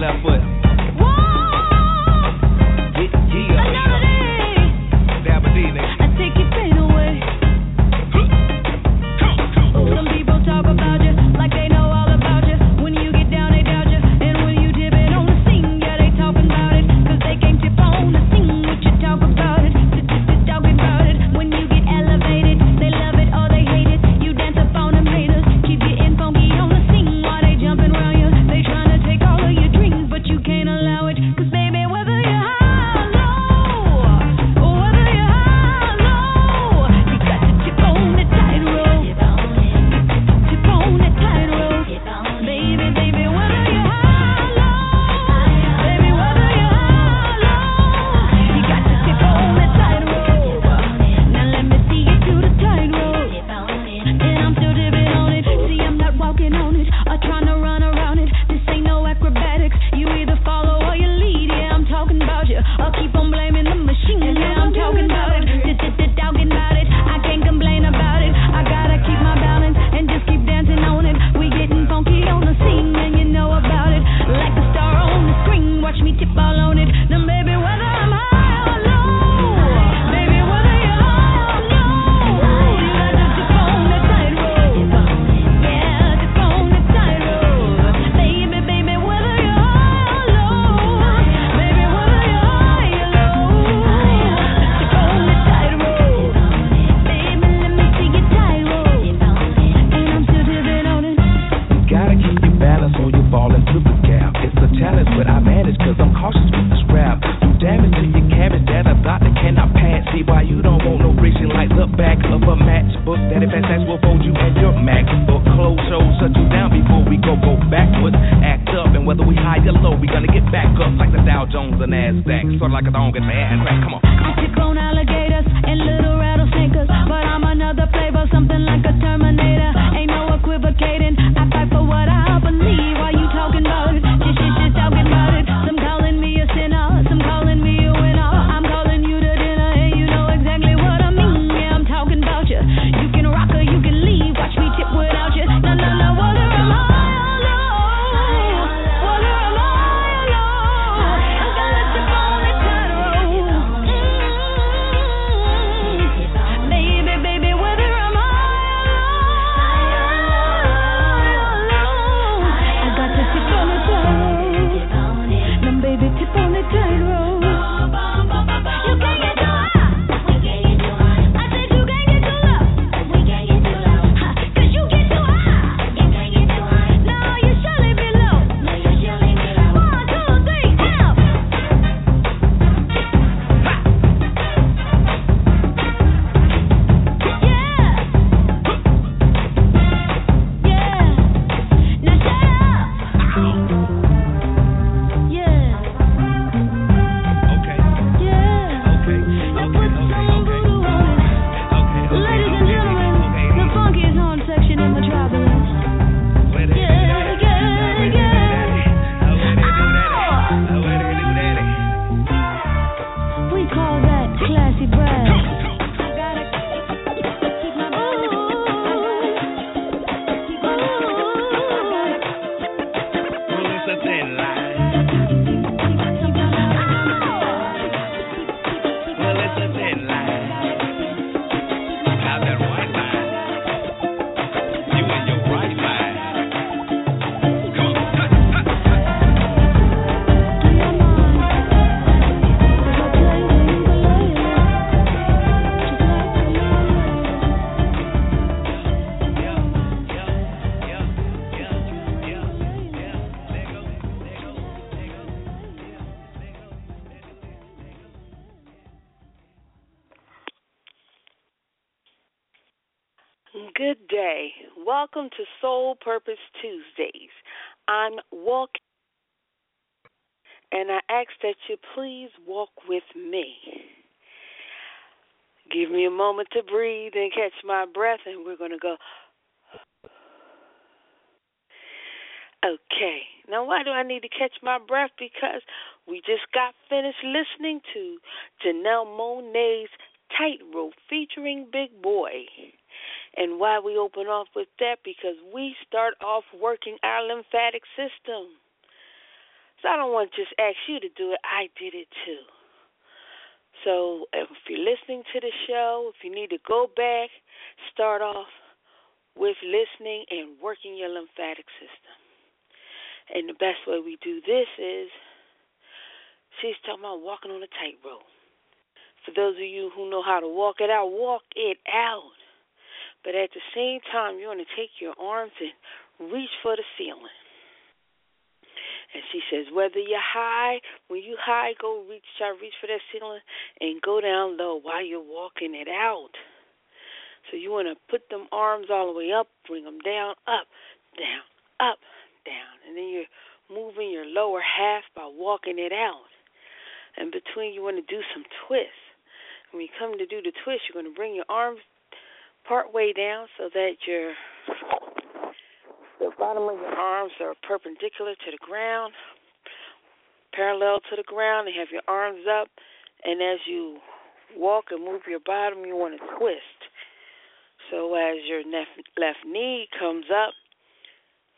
left foot. we gonna get back up like the Dow Jones and NASDAQ. Sort of like a dog in the ass. Come on, come on. Alligator. Moment to breathe and catch my breath, and we're going to go. Okay, now why do I need to catch my breath? Because we just got finished listening to Janelle Monáe's Tightrope featuring Big Boi. And why we open off with that? Because we start off working our lymphatic system. So I don't want to just ask you to do it. I did it too. So if you're listening to the show, if you need to go back, start off with listening and working your lymphatic system. And the best way we do this is she's talking about walking on a tightrope. For those of you who know how to walk it out, walk it out. But at the same time, you want to take your arms and reach for the ceiling. And she says, whether you're high, when you high, go reach, try reach for that ceiling, and go down low while you're walking it out. So you want to put them arms all the way up, bring them down, up, down, up, down, and then you're moving your lower half by walking it out. And between, you want to do some twists. When you come to do the twist, you're going to bring your arms part way down so that your the bottom of your arms are perpendicular to the ground, parallel to the ground, and have your arms up. And as you walk and move your bottom, you want to twist. So as your left knee comes up,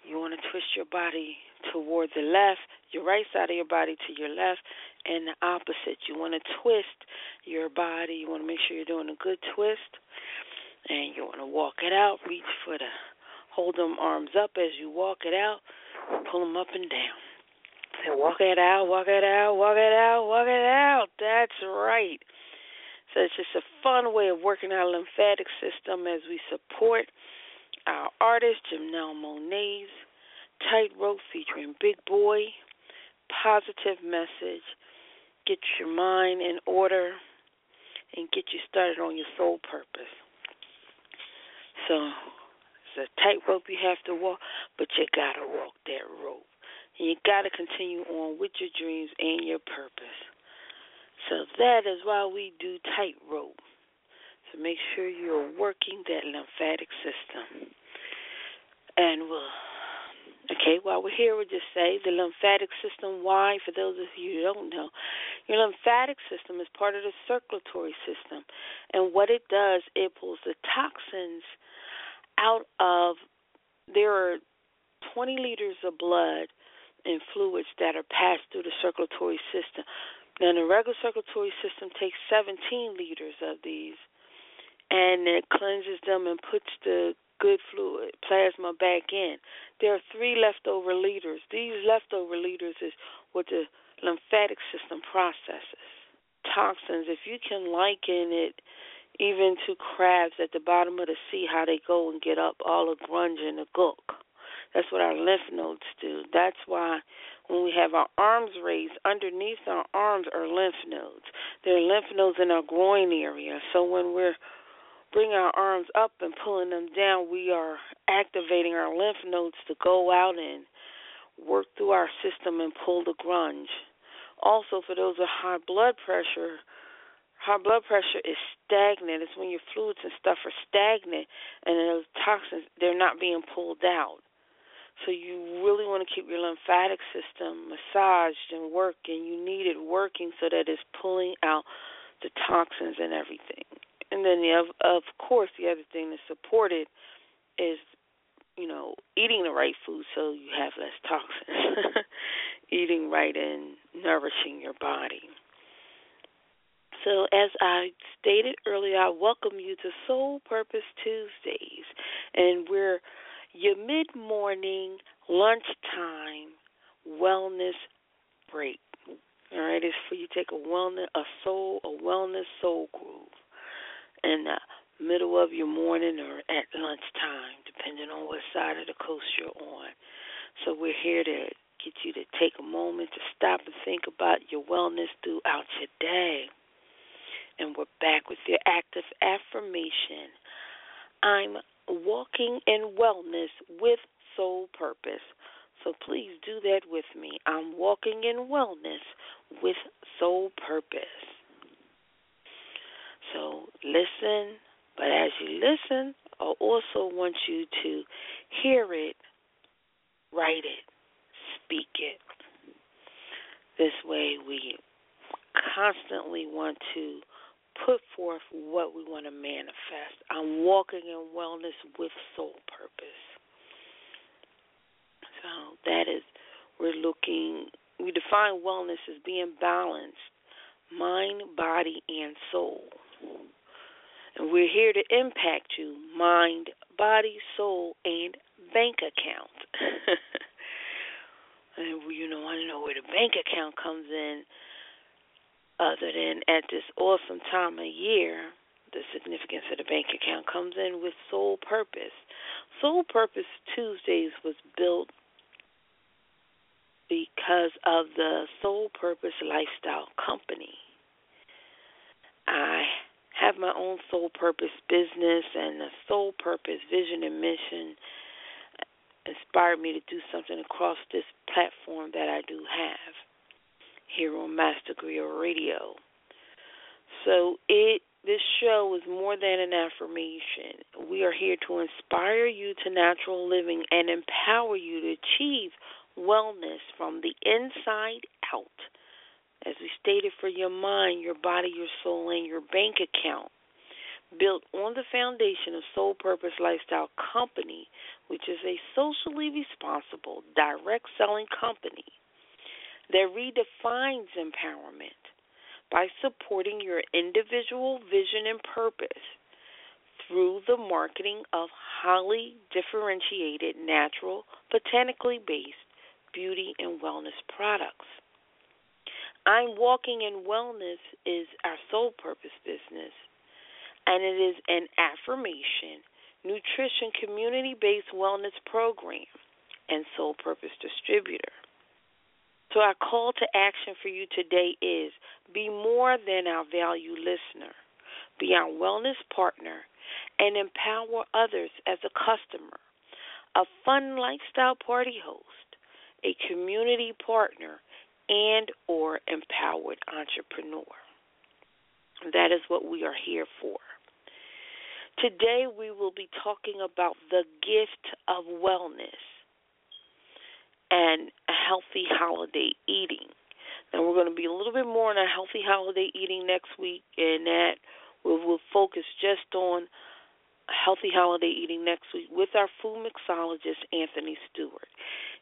you want to twist your body toward the left, your right side of your body to your left, and the opposite. You want to twist your body. You want to make sure you're doing a good twist. And you want to walk it out, reach for the Hold them arms up as you walk it out. Pull them up and down. Say, walk it out, walk it out, walk it out, walk it out. That's right. So it's just a fun way of working our lymphatic system as we support our artist, Janelle Monae's Tightrope featuring Big Boi. Positive message. Get your mind in order and get you started on your soul purpose. So it's a tightrope you have to walk, but you gotta walk that rope. And you gotta continue on with your dreams and your purpose. So that is why we do tightrope. To make sure you're working that lymphatic system. And we'll Okay, while we're here, we'll just say the lymphatic system. Why? For those of you who don't know, your lymphatic system is part of the circulatory system. And what it does, it pulls the toxins out of there are 20 liters of blood and fluids that are passed through the circulatory system. Now, the regular circulatory system takes 17 liters of these, and it cleanses them and puts the good fluid plasma back in. There are three leftover liters. These leftover liters is what the lymphatic system processes. Toxins, if you can liken it even to crabs at the bottom of the sea, how they go and get up all the grunge and the gook. That's what our lymph nodes do. That's why when we have our arms raised, underneath our arms are lymph nodes. There are lymph nodes in our groin area. So when we're bringing our arms up and pulling them down, we are activating our lymph nodes to go out and work through our system and pull the grunge. Also, for those with high blood pressure, high blood pressure is stagnant. It's when your fluids and stuff are stagnant and those toxins they're not being pulled out. So you really want to keep your lymphatic system massaged and working. You need it working so that it's pulling out the toxins and everything. And then the, of of course the other thing to support it is you know eating the right food so you have less toxins. eating right and nourishing your body. So, as I stated earlier, I welcome you to Soul Purpose Tuesdays, and we're your mid morning lunchtime wellness break. All right, it's for you to take a wellness, a soul, a wellness soul groove in the middle of your morning or at lunchtime, depending on what side of the coast you're on. So we're here to get you to take a moment to stop and think about your wellness throughout your day. And we're back with your active affirmation. I'm walking in wellness with soul purpose. So please do that with me. I'm walking in wellness with soul purpose. So listen, but as you listen, I also want you to hear it, write it, speak it. This way, we constantly want to put forth what we want to manifest. I'm walking in wellness with soul purpose. So that is, we're looking, we define wellness as being balanced, mind, body, and soul. And we're here to impact you, mind, body, soul, and bank account. and you know, I don't know where the bank account comes in other than at this awesome time of year the significance of the bank account comes in with Soul Purpose. Soul Purpose Tuesdays was built because of the Soul Purpose Lifestyle Company. I have my own Soul Purpose business, and a Soul Purpose vision and mission inspired me to do something across this platform that I do have here on Master Griot Radio. So it this show is more than an affirmation. We are here to inspire you to natural living and empower you to achieve wellness from the inside out. As we stated, for your mind, your body, your soul, and your bank account. Built on the foundation of Soul Purpose Lifestyle Company, which is a socially responsible, direct selling company that redefines empowerment by supporting your individual vision and purpose through the marketing of highly differentiated, natural, botanically based beauty and wellness products. I'm Walking in Wellness is our soul purpose business, and it is an affirmation, nutrition, community based wellness program, and soul purpose distributor. So, our call to action for you today is be more than our valued listener, be our wellness partner, and empower others as a customer, a fun lifestyle party host, a community partner, and or empowered entrepreneur. That is what we are here for. Today we will be talking about the gift of wellness and a healthy holiday eating. Now we're going to be a little bit more on a healthy holiday eating next week, and that we will focus just on healthy holiday eating next week with our food mixologist Anthony Stewart.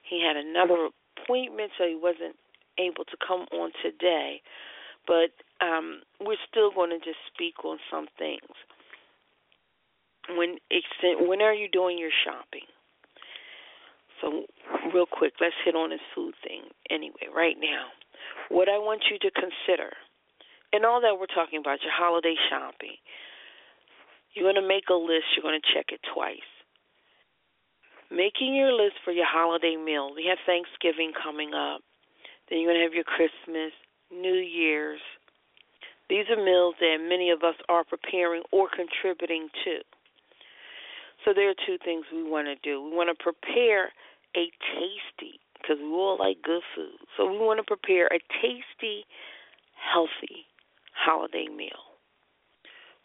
He had another appointment, so he wasn't able to come on today, but um, we're still going to just speak on some things. When when are you doing your shopping? So, real quick, let's hit on this food thing anyway, right now. What I want you to consider, and all that we're talking about, your holiday shopping, you're going to make a list, you're going to check it twice. Making your list for your holiday meal. We have Thanksgiving coming up. Then you're going to have your Christmas, New Year's. These are meals that many of us are preparing or contributing to. So there are two things we want to do. We want to prepare a tasty, because we all like good food. So we want to prepare a tasty, healthy holiday meal.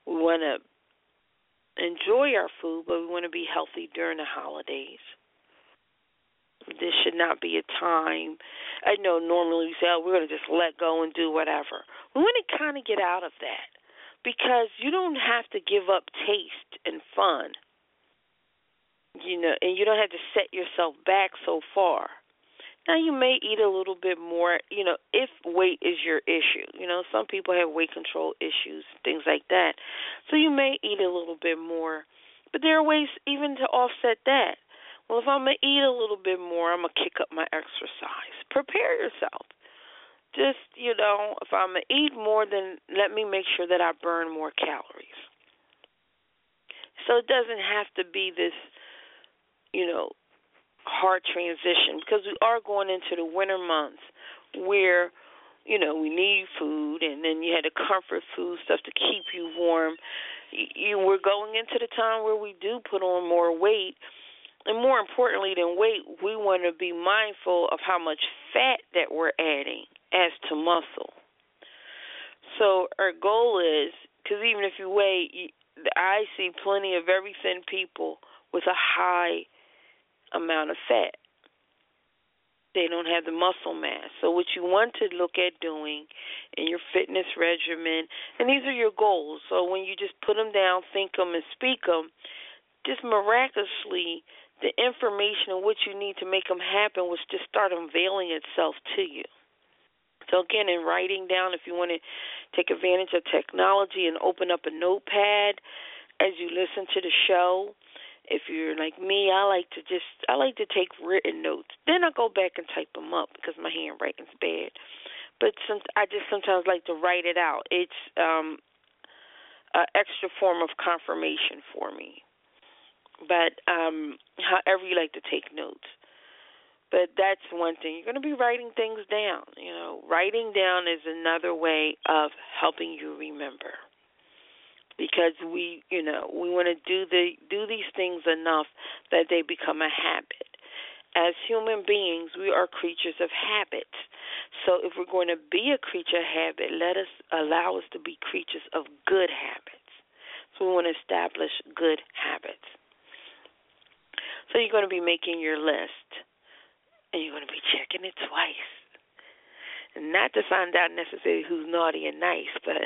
We want to enjoy our food, but we want to be healthy during the holidays. This should not be a time. I know normally we say, oh, we're going to just let go and do whatever. We want to kind of get out of that because you don't have to give up taste and fun you know, and you don't have to set yourself back so far. Now you may eat a little bit more, you know, if weight is your issue. You know, some people have weight control issues, things like that. So you may eat a little bit more. But there are ways even to offset that. Well, if I'm going to eat a little bit more, I'm going to kick up my exercise. Prepare yourself. Just, you know, if I'm going to eat more, then let me make sure that I burn more calories. So it doesn't have to be this you know, hard transition because we are going into the winter months where you know we need food and then you had the comfort food stuff to keep you warm you we're going into the time where we do put on more weight and more importantly than weight we want to be mindful of how much fat that we're adding as to muscle so our goal is because even if you weigh i see plenty of very thin people with a high amount of fat. They don't have the muscle mass. So, what you want to look at doing in your fitness regimen, and these are your goals. So, when you just put them down, think them, and speak them, just miraculously, the information and what you need to make them happen will just start unveiling itself to you. So again, in writing down, if you want to take advantage of technology and open up a notepad as you listen to the show. If you're like me, I like to just I like to take written notes. Then I go back and type them up because my handwriting's bad. But some I just sometimes like to write it out. It's um an extra form of confirmation for me. But um however you like to take notes. But that's one thing. You're going to be writing things down. You know, writing down is another way of helping you remember. Because we, you know, we want to do the do these things enough that they become a habit. As human beings, we are creatures of habits. So if we're going to be a creature of habit, let us allow us to be creatures of good habits. So we want to establish good habits. So you're going to be making your list and you're going to be checking it twice. And not to find out necessarily who's naughty and nice, but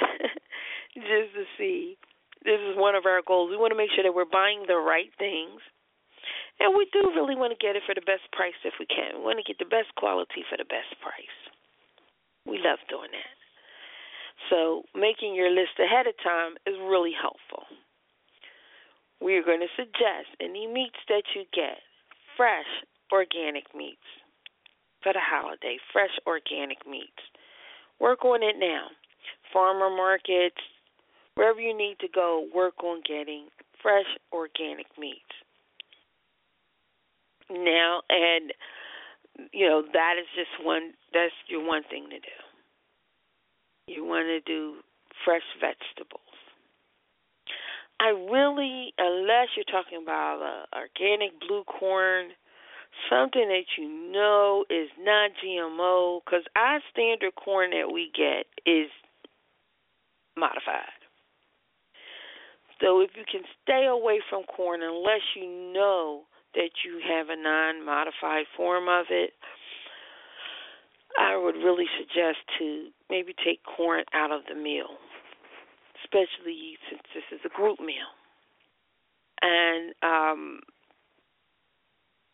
just to see. This is one of our goals. We want to make sure that we're buying the right things. And we do really want to get it for the best price if we can. We want to get the best quality for the best price. We love doing that. So, making your list ahead of time is really helpful. We are going to suggest any meats that you get fresh, organic meats for the holiday, fresh organic meats. Work on it now. Farmer markets, wherever you need to go, work on getting fresh organic meats. Now, and you know that is just one. That's your one thing to do. You want to do fresh vegetables. I really, unless you're talking about uh, organic blue corn, something that you know is not GMO, because our standard corn that we get is modified. So if you can stay away from corn unless you know that you have a non modified form of it, I would really suggest to maybe take corn out of the meal, especially since this is a group meal. And um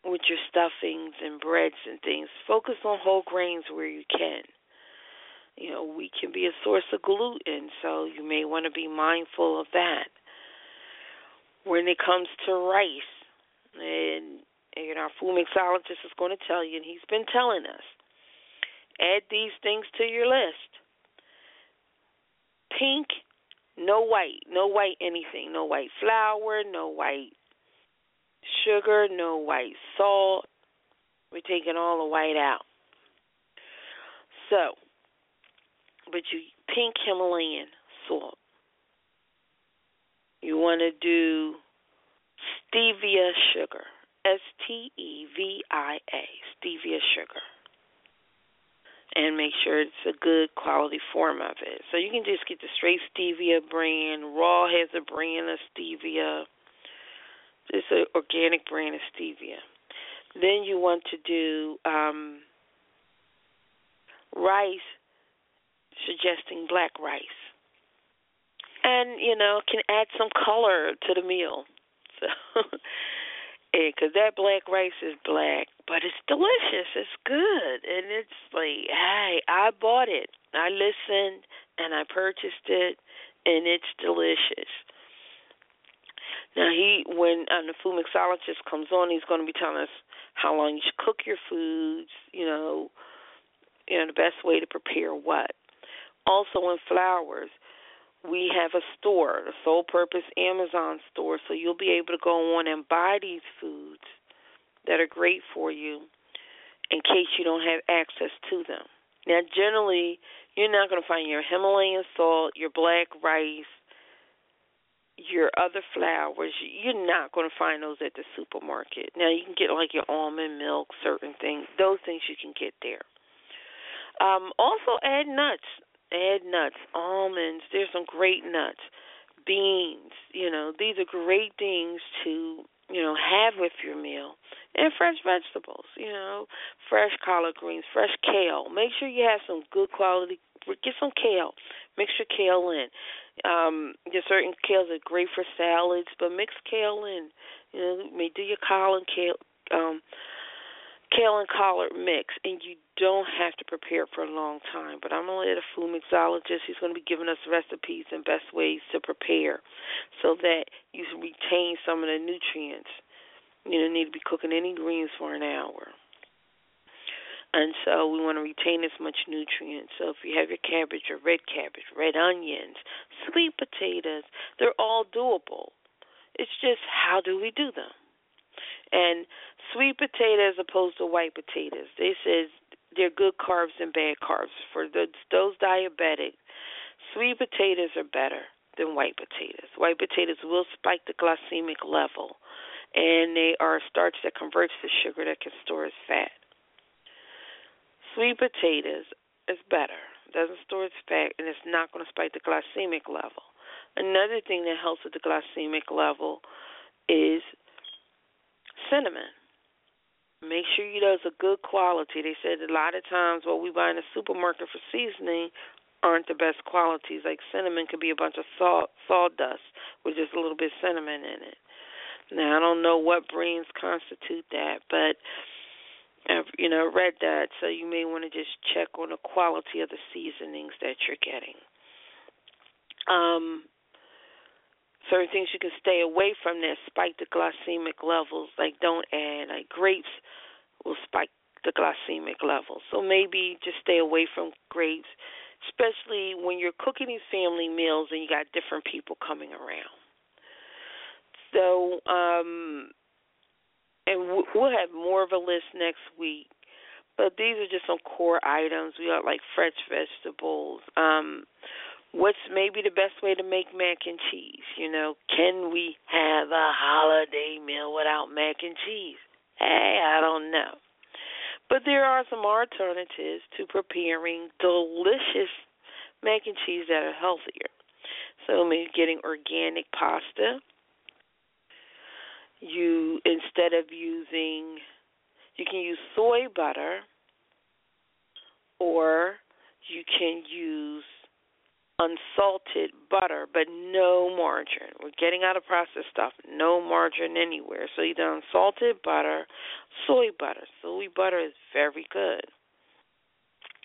with your stuffings and breads and things. Focus on whole grains where you can. You know, we can be a source of gluten, so you may want to be mindful of that. When it comes to rice, and know, our food mixologist is going to tell you, and he's been telling us, add these things to your list. Pink, no white, no white anything, no white flour, no white sugar, no white salt. We're taking all the white out. So, but you pink Himalayan salt. You want to do stevia sugar. S T E V I A, stevia sugar. And make sure it's a good quality form of it. So you can just get the straight stevia brand. Raw has a brand of stevia. It's an organic brand of stevia. Then you want to do um, rice, suggesting black rice, and you know can add some color to the meal. So, because that black rice is black, but it's delicious. It's good, and it's like, hey, I bought it. I listened and I purchased it, and it's delicious. Now he, when uh, the food mixologist comes on, he's going to be telling us how long you should cook your foods. You know, you know the best way to prepare what. Also in flours, we have a store, a soul purpose Amazon store, so you'll be able to go on and buy these foods that are great for you in case you don't have access to them. Now, generally, you're not going to find your Himalayan salt, your black rice, your other flours, you're not going to find those at the supermarket. Now you can get like your almond milk, certain things. Those things you can get there. Um, also add nuts. Add nuts, almonds. There's some great nuts, beans. You know, these are great things to you know have with your meal, and fresh vegetables. You know, fresh collard greens, fresh kale. Make sure you have some good quality. Get some kale. Mix your kale in um, there's certain kales are great for salads, but mix kale in. You know, you may do your collard kale, um, kale and collard mix, and you don't have to prepare for a long time. But I'm gonna let a food mixologist. He's gonna be giving us recipes and best ways to prepare, so that you can retain some of the nutrients. You don't need to be cooking any greens for an hour. And so we want to retain as much nutrient. So if you have your cabbage or red cabbage, red onions, sweet potatoes, they're all doable. It's just how do we do them? And sweet potato as opposed to white potatoes. They says they're good carbs and bad carbs. For those diabetic, sweet potatoes are better than white potatoes. White potatoes will spike the glycemic level, and they are starch that converts to sugar that can store as fat. Sweet potatoes is better. Doesn't store as fat, and it's not going to spike the glycemic level. Another thing that helps with the glycemic level is cinnamon. Make sure you use a good quality. They said a lot of times what we buy in the supermarket for seasoning aren't the best qualities. Like cinnamon could be a bunch of salt sawdust with just a little bit of cinnamon in it. Now I don't know what brains constitute that, but I've you know read that, so you may want to just check on the quality of the seasonings that you're getting. Um, certain things you can stay away from that spike the glycemic levels. Like don't add like grapes will spike the glycemic levels. So maybe just stay away from grapes, especially when you're cooking these family meals and you got different people coming around. So, um, and we'll have more of a list next week. But these are just some core items. We got like fresh vegetables. Um, what's maybe the best way to make mac and cheese? You know, can we have a holiday meal without mac and cheese? Hey, I don't know. But there are some alternatives to preparing delicious mac and cheese that are healthier. So maybe getting organic pasta. You instead of using you can use soy butter or you can use unsalted butter, but no margarine. We're getting out of processed stuff, no margarine anywhere. So either unsalted butter, soy butter. Soy butter is very good.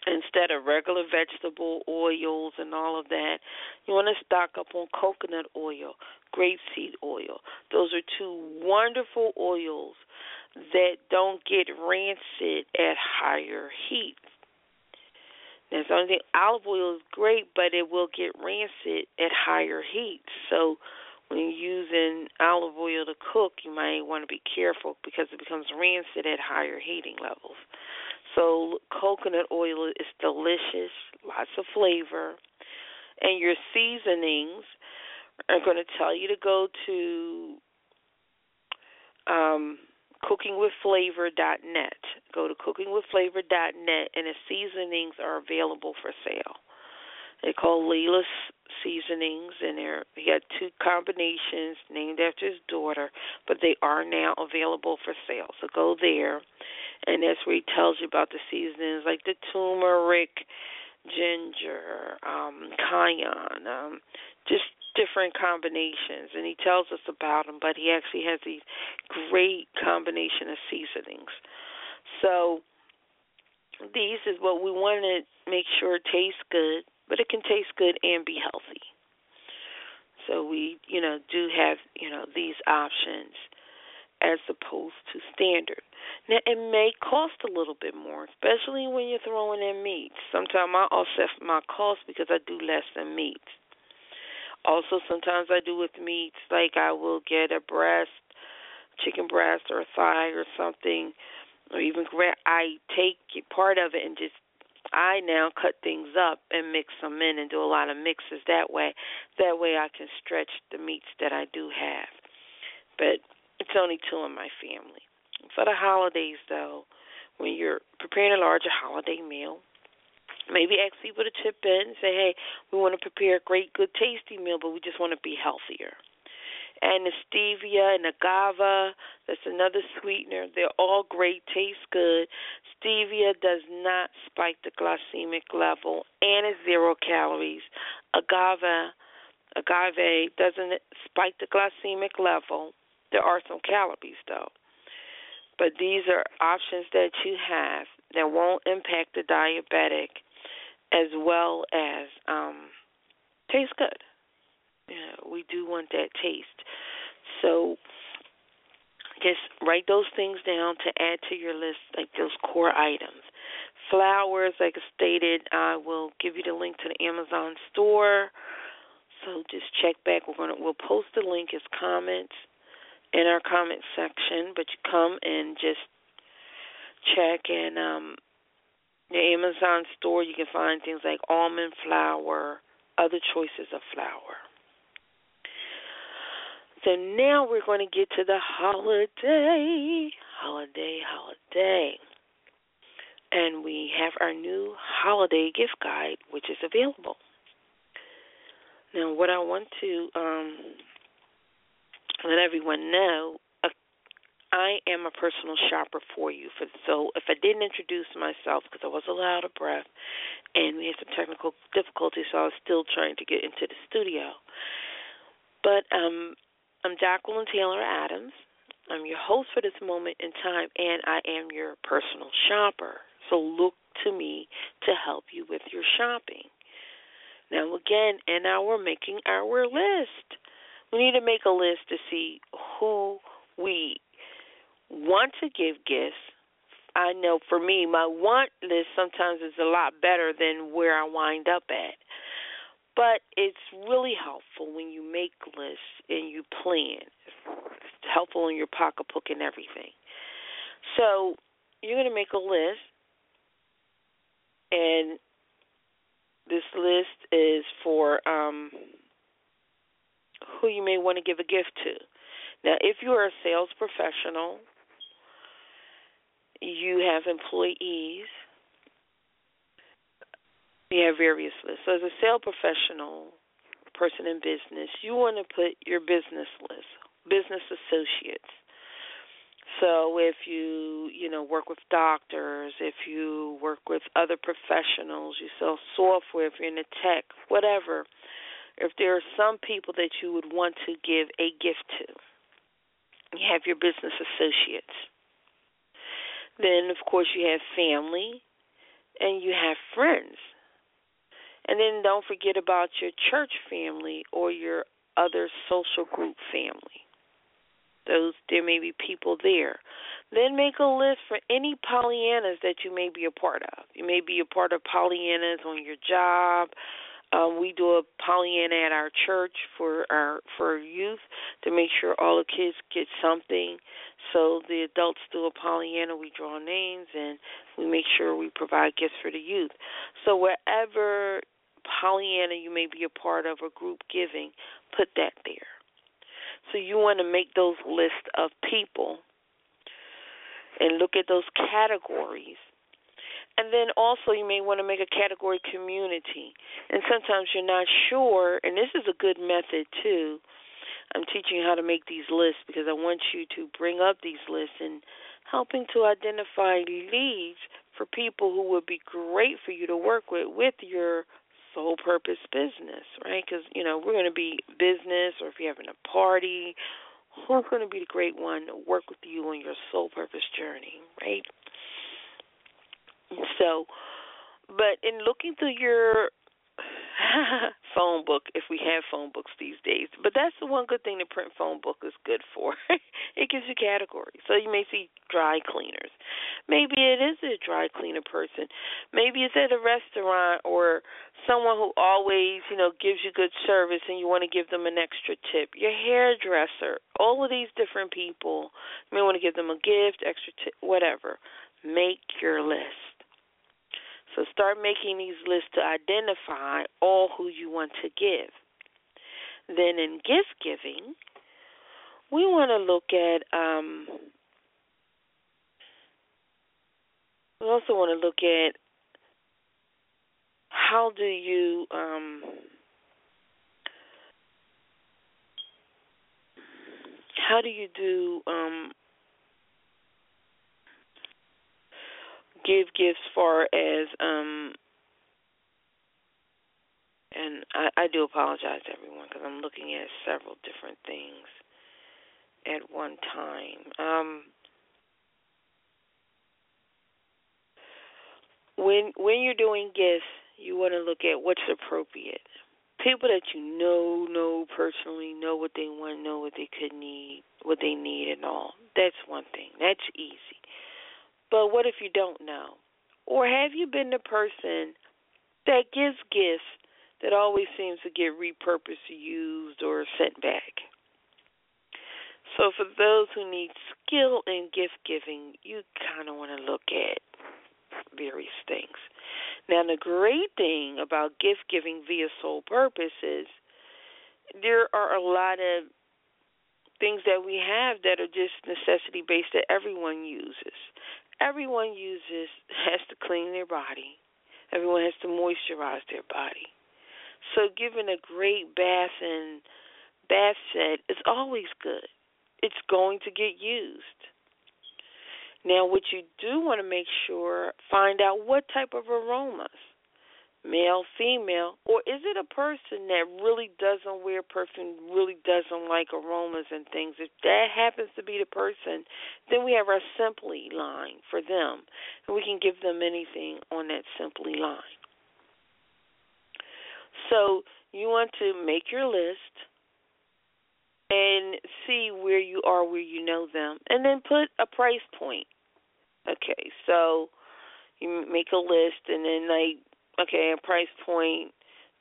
Instead of regular vegetable oils and all of that, you want to stock up on coconut oil, grapeseed oil. Those are two wonderful oils that don't get rancid at higher heat. Now, the only thing, olive oil is great, but it will get rancid at higher heat. So, when you're using olive oil to cook, you might want to be careful because it becomes rancid at higher heating levels. So, coconut oil is delicious, lots of flavor, and your seasonings are going to tell you to go to um, cookingwithflavor.net. Go to cookingwithflavor.net, and the seasonings are available for sale. They're called Leila's seasonings, and they're he had two combinations named after his daughter, but they are now available for sale. So go there, and that's where he tells you about the seasonings, like the turmeric, ginger, um, cayenne, um, just different combinations, and he tells us about them. But he actually has these great combination of seasonings. So these is what we want to make sure tastes good, but it can taste good and be healthy. So we, you know, do have you know these options as opposed to standard. Now it may cost a little bit more, especially when you're throwing in meats. Sometimes I offset my cost because I do less than meats. Also, sometimes I do with meats, like I will get a breast, chicken breast, or a thigh, or something, or even I take part of it and just I now cut things up and mix them in and do a lot of mixes that way. That way I can stretch the meats that I do have. But it's only two in my family. For the holidays, though, when you're preparing a larger holiday meal, Maybe ask people to chip in and say, hey, we want to prepare a great, good, tasty meal, but we just want to be healthier. And the stevia and agave, that's another sweetener. They're all great, taste good. Stevia does not spike the glycemic level and it's zero calories. Agave, agave doesn't spike the glycemic level. There are some calories though But these are options that you have that won't impact the diabetic as well as um, taste good. We do want that taste. So just write those things down to add to your list, like those core items. Flours, like I stated, I will give you the link to the Amazon store. So just check back. We're gonna we'll post the link as comments in our comment section, but you come and just check and um the Amazon store you can find things like almond flour, other choices of flour. So now we're going to get to the holiday, holiday, holiday. And we have our new holiday gift guide, which is available. Now, what I want to um, let everyone know, I am a personal shopper for you. For so, if I didn't introduce myself because I was a little out of breath, and we had some technical difficulties, so I was still trying to get into the studio. But um, I'm Jacqueline Taylor Adams. I'm your host for this moment in time, and I am your personal shopper. So look to me to help you with your shopping. Now, again, and now we're making our list. We need to make a list to see who we want to give gifts. I know for me, my want list sometimes is a lot better than where I wind up at. But it's really helpful when you make lists and you plan. It's helpful in your pocketbook and everything. So you're going to make a list, and this list is for um, who you may want to give a gift to. Now, if you are a sales professional, you have employees, you have various lists. So, as a sales professional, person in business, you want to put your business list, business associates. So if you, you know, work with doctors, if you work with other professionals, you sell software, if you're in the tech, whatever, if there are some people that you would want to give a gift to, you have your business associates. Then, of course, you have family and you have friends. And then don't forget about your church family or your other social group family. Those there may be people there. Then make a list for any Pollyannas that you may be a part of. You may be a part of Pollyannas on your job. Um, we do a Pollyanna at our church for our for youth to make sure all the kids get something. So the adults do a Pollyanna. We draw names and we make sure we provide gifts for the youth. So wherever Pollyanna you may be a part of or group giving, put that there. So you want to make those lists of people and look at those categories. And then also you may want to make a category community. And sometimes you're not sure, and this is a good method too. I'm teaching you how to make these lists because I want you to bring up these lists and helping to identify leads for people who would be great for you to work with with your soul purpose business, right? Because you know we're going to be business, or if you're having a party, who's going to be the great one to work with you on your soul purpose journey, right? So, but in looking through your phone book if we have phone books these days. But that's the one good thing the print phone book is good for. it gives you categories. So you may see dry cleaners. Maybe it is a dry cleaner person. Maybe it's at a restaurant or someone who always, you know, gives you good service and you want to give them an extra tip. Your hairdresser. All of these different people. You may want to give them a gift, extra tip, whatever. Make your list. So start making these lists to identify all who you want to give. Then in gift giving, we want to look at um, we also want to look at how do you um, how do you do um, give gifts far as um and I, I do apologize to everyone because I'm looking at several different things at one time. Um, when when you're doing gifts, you want to look at what's appropriate. People that you know know personally know what they want, know what they could need, what they need, and all. That's one thing. That's easy. But what if you don't know? Or have you been the person that gives gifts that always seems to get repurposed, used, or sent back? So, for those who need skill in gift giving, you kind of want to look at various things. Now, the great thing about gift giving via soul purpose is there are a lot of things that we have that are just necessity based that everyone uses. Everyone uses has to clean their body. Everyone has to moisturize their body. So giving a great bath and bath set is always good. It's going to get used. Now, what you do want to make sure, find out what type of aromas, male, female, or is it a person that really doesn't wear perfume, really doesn't like aromas and things? If that happens to be the person, then we have our Simply line for them, and we can give them anything on that Simply line. So you want to make your list and see where you are where you know them and then put a price point okay so you make a list and then like okay a price point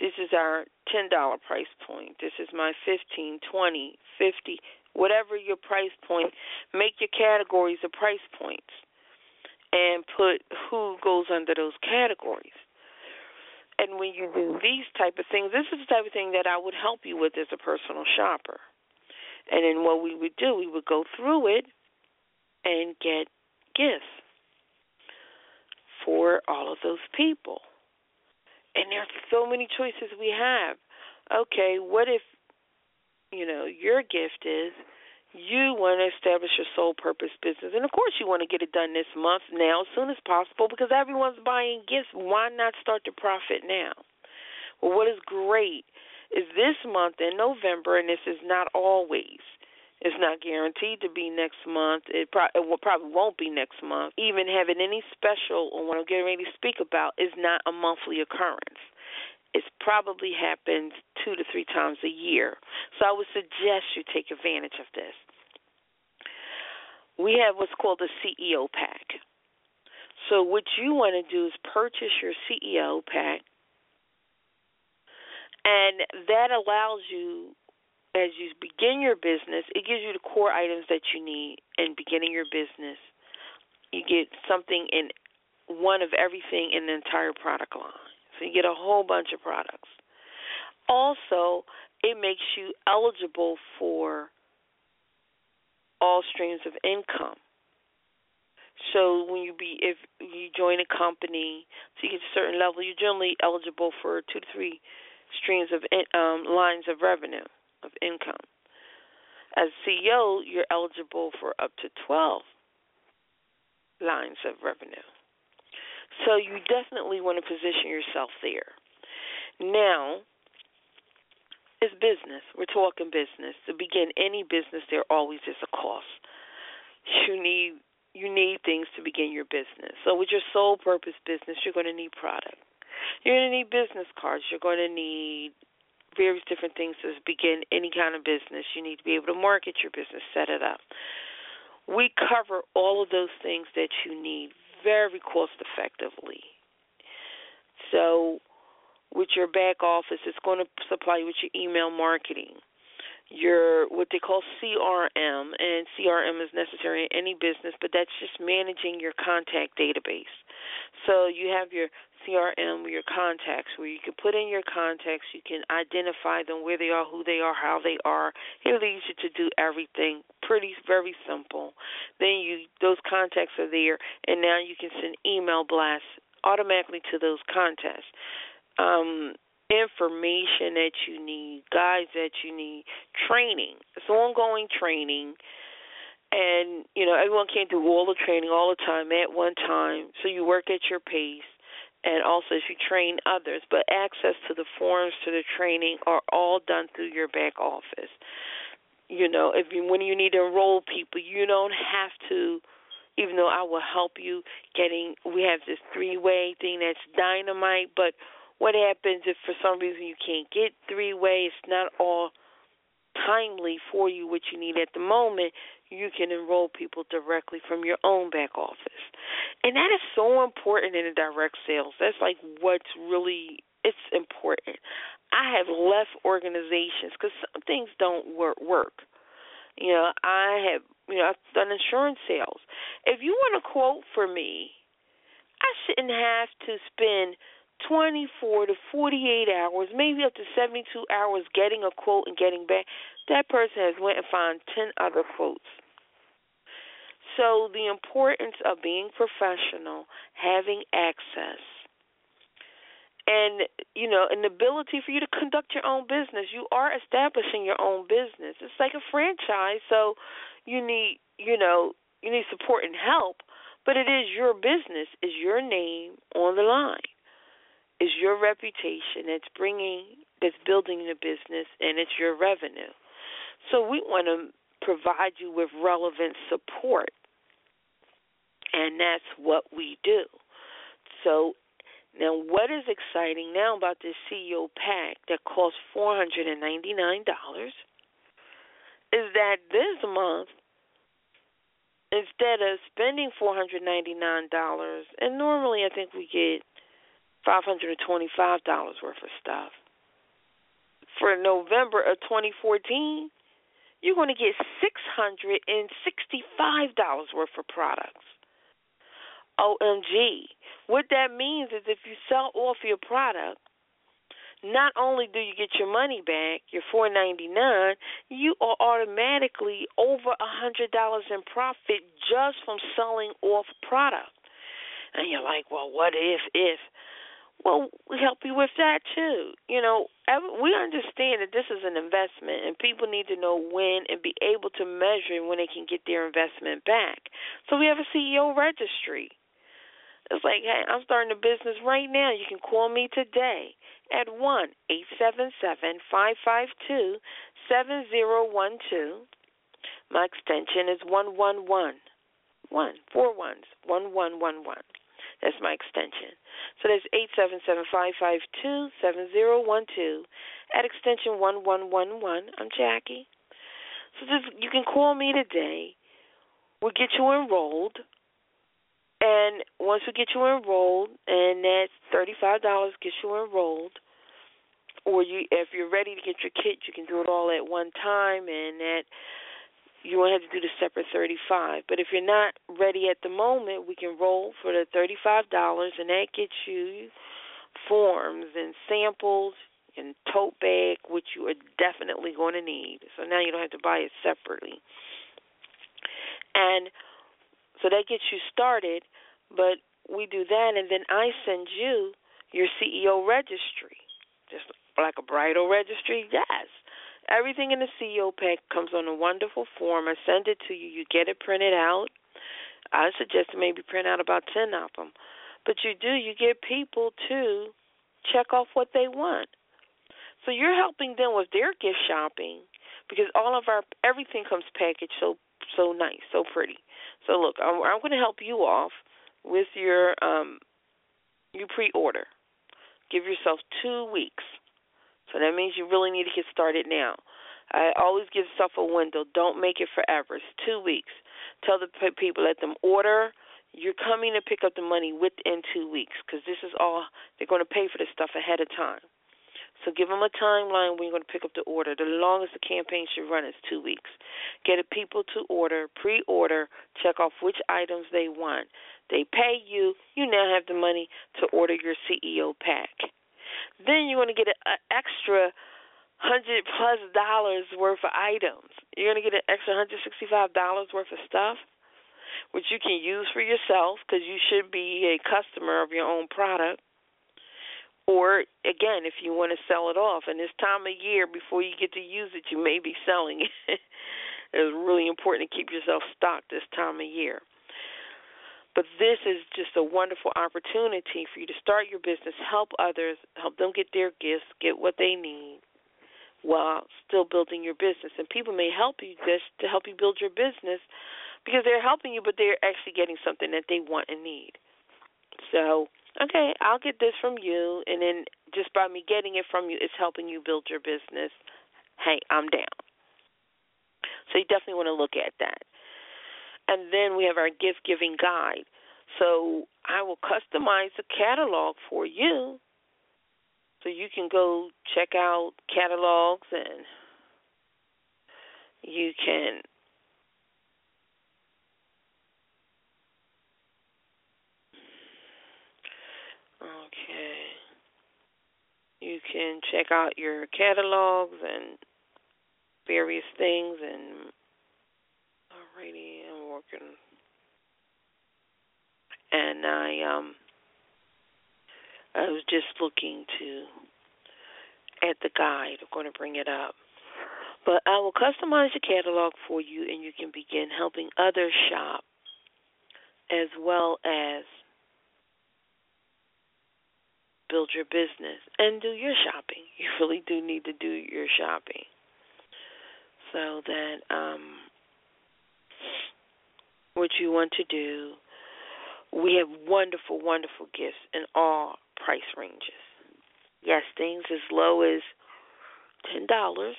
this is our ten dollar price point. This is my fifteen twenty fifty whatever your price point. Make your categories the price points and put who goes under those categories. And when you do these type of things this is the type of thing that i would help you with as a personal shopper. And then what we would do, we would go through it and get gifts for all of those people. And there's so many choices we have. Okay, what if, you know, your gift is you want to establish your soul purpose business. And of course, you want to get it done this month now, as soon as possible, because everyone's buying gifts. Why not start to profit now? Well, what is great is this month in November, and this is not always. It's not guaranteed to be next month. It, pro- it will, probably won't be next month. Even having any special or what I'm getting ready to speak about is not a monthly occurrence. It probably happens two to three times a year. So I would suggest you take advantage of this. We have what's called a CEO pack. So what you want to do is purchase your CEO pack and that allows you, as you begin your business, it gives you the core items that you need in beginning your business. You get something in one of everything in the entire product line. So you get a whole bunch of products. Also, it makes you eligible for all streams of income. So when you be if you join a company to get a certain level, you're generally eligible for two to three streams of um, lines of revenue of income. As CEO, you're eligible for up to 12 lines of revenue. So you definitely want to position yourself there. Now, it's business. We're talking business. To begin any business, there always is a cost. You need you need things to begin your business. So with your soul purpose business, you're going to need product. You're going to need business cards. You're going to need various different things to begin any kind of business. You need to be able to market your business, set it up. We cover all of those things that you need very cost effectively. So, with your back office, it's going to supply you with your email marketing, your what they call CRM, and CRM is necessary in any business, but that's just managing your contact database. So you have your CRM, your contacts, where you can put in your contacts, you can identify them, where they are, who they are, how they are. It leads you to do everything pretty, very simple. Then you those contacts are there, and now you can send email blasts automatically to those contacts. Um, information that you need, guides that you need, training. It's ongoing training and you know everyone can't do all the training all the time at one time so you work at your pace and also if you train others. But access to the forums, to the training are all done through your back office. You know, if you when you need to enroll people, you don't have to even though I will help you getting we have this three way thing that's dynamite, but what happens if for some reason you can't get three way, it's not all timely for you what you need at the moment, you can enroll people directly from your own back office. And that is so important in direct sales. That's like what's really it's important. I have left organizations because some things don't work. work. You know, I have you know I've done insurance sales. If you want a quote for me, I shouldn't have to spend 24 to 48 hours, maybe up to 72 hours getting a quote and getting back. That person has went and found 10 other quotes. So the importance of being professional, having access, and you know an ability for you to conduct your own business. You are establishing your own business. It's like a franchise so you need you know you need support and help but it is your business is your name on the line. Is your reputation that's bringing that's building the business and it's your revenue. So we want to provide you with relevant support and that's what we do so now, what is exciting now about this CEO pack that costs $499 is that this month, instead of spending $499, and normally I think we get $525 worth of stuff, for November of 2014, you're going to get $665 worth of products. OMG. What that means is if you sell off your product, not only do you get your money back, your four ninety nine, you are automatically over a hundred dollars in profit just from selling off product. And you're like, well, what if if? Well, we help you with that too. You know, we understand that this is an investment, and people need to know when and be able to measure when they can get their investment back. So we have a CEO registry. It's like, hey, I'm starting a business right now. You can call me today at one eight seven seven five five two seven zero one two. My extension is one one one. One four ones one one one one. That's my extension. So that's eight seven seven five five two seven zero one two. At extension one one one one. I'm Jackie. So this, you can call me today. We'll get you enrolled. And once we get you enrolled, and that's thirty-five dollars gets you enrolled, or you if you're ready to get your kit, you can do it all at one time, and that you won't have to do the separate thirty-five. But if you're not ready at the moment, we can roll for the thirty-five dollars, and that gets you forms and samples and tote bag, which you are definitely going to need. So now you don't have to buy it separately. And so that gets you started, but we do that, and then I send you your CEO registry, just like a bridal registry. Yes. Everything in the CEO pack comes on a wonderful form. I send it to you. You get it printed out. I suggest maybe print out about 10 of them. But you do, you get people to check off what they want. So you're helping them with their gift shopping because all of our everything comes packaged so so nice, so pretty. So look, I'm, I'm going to help you off with your um, you pre-order. Give yourself two weeks. So that means you really need to get started now. I always give yourself a window. Don't make it forever. It's two weeks. Tell the people, let them order. You're coming to pick up the money within two weeks because this is all they're going to pay for this stuff ahead of time. So give them a timeline when you're going to pick up the order. The longest the campaign should run is two weeks. Get people to order, pre-order, check off which items they want. They pay you. You now have the money to order your CEO pack. Then you're going to get an extra hundred plus dollars worth of items. You're going to get an extra hundred sixty-five dollars worth of stuff, which you can use for yourself because you should be a customer of your own product or again, if you want to sell it off, and this time of year before you get to use it, you may be selling it. it's really important to keep yourself stocked this time of year. But this is just a wonderful opportunity for you to start your business, help others, help them get their gifts, get what they need, while still building your business. And people may help you just to help you build your business because they're helping you, but they're actually getting something that they want and need. So, okay, I'll get this from you, and then just by me getting it from you, it's helping you build your business. Hey, I'm down. So you definitely want to look at that. And then we have our gift giving guide. So I will customize a catalog for you so you can go check out catalogs and you can Okay. You can check out your catalogs and various things and alrighty, working and I um I was just looking to at the guide. I'm going to bring it up. But I will customize the catalog for you and you can begin helping others shop as well as build your business and do your shopping. You really do need to do your shopping. So that um what you want to do we have wonderful, wonderful gifts in all price ranges. Yes, things as low as ten dollars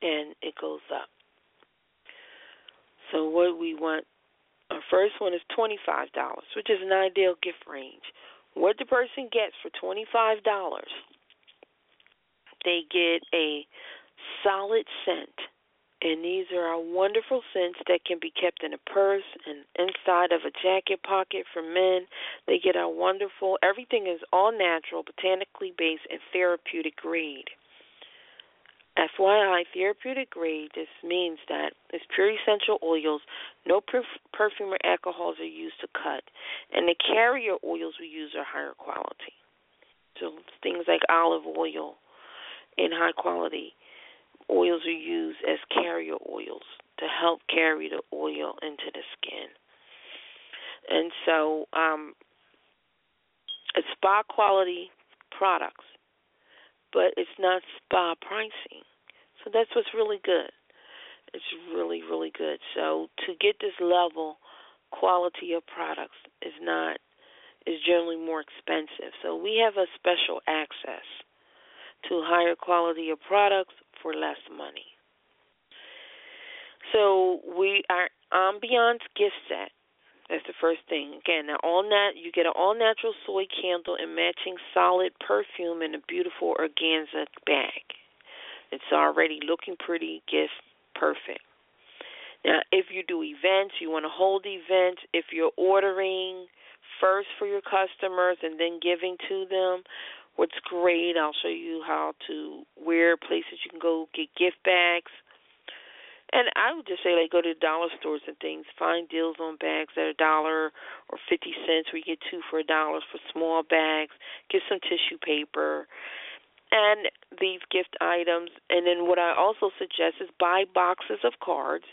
and it goes up. So what we want our first one is twenty five dollars, which is an ideal gift range. What the person gets for twenty five dollars, they get a solid scent and these are our wonderful scents that can be kept in a purse and inside of a jacket pocket for men. They get our wonderful, everything is all natural, botanically based, and therapeutic grade. FYI, therapeutic grade, this means that it's pure essential oils, no perf- perfume or alcohols are used to cut, and the carrier oils we use are higher quality. So things like olive oil in high quality oils are used as carrier oils to help carry the oil into the skin. And so um, it's spa quality products, but it's not spa pricing. So that's what's really good. It's really, really good. So to get this level quality of products is not is generally more expensive. So we have a special access to higher quality of products for less money. So we our ambiance gift set. That's the first thing. Again, now all nat you get an all natural soy candle and matching solid perfume in a beautiful organza bag. It's already looking pretty, gift perfect. Now, if you do events, you want to hold events, if you're ordering first for your customers and then giving to them, what's great. I'll show you how to where places you can go get gift bags. And I would just say like go to dollar stores and things, find deals on bags at a dollar or fifty cents where you get two for a dollar for small bags, get some tissue paper and these gift items and then what I also suggest is buy boxes of cards.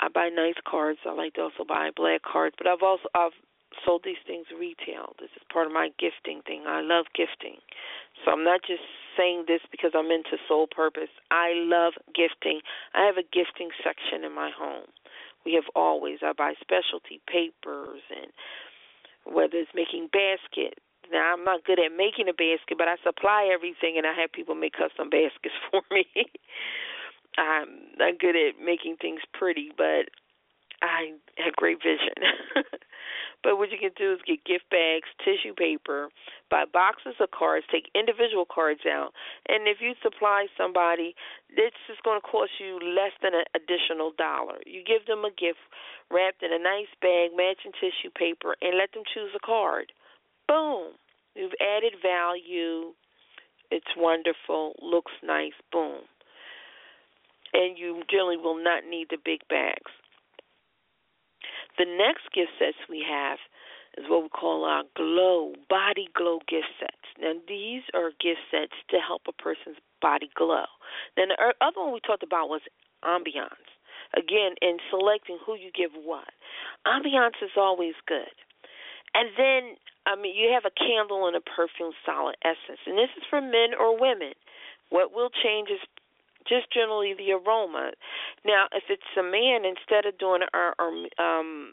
I buy nice cards. I like to also buy black cards, but I've also I've sold these things retail. This is part of my gifting thing. I love gifting. So I'm not just saying this because I'm into soul purpose. I love gifting. I have a gifting section in my home. We have always. I buy specialty papers and whether it's making baskets. Now I'm not good at making a basket, but I supply everything and I have people make custom baskets for me. I'm not good at making things pretty, but I have great vision. But what you can do is get gift bags, tissue paper, buy boxes of cards, take individual cards out, and if you supply somebody, this is going to cost you less than an additional dollar. You give them a gift wrapped in a nice bag, matching tissue paper, and let them choose a card. Boom. You've added value. It's wonderful, looks nice, boom. And you generally will not need the big bags. The next gift sets we have is what we call our glow, body glow gift sets. Now, these are gift sets to help a person's body glow. Then the er, other one we talked about was ambiance. Again, in selecting who you give what. Ambiance is always good. And then, I mean, you have a candle and a perfume solid essence. And this is for men or women. What will change is just generally the aroma. Now, if it's a man, instead of doing our, our um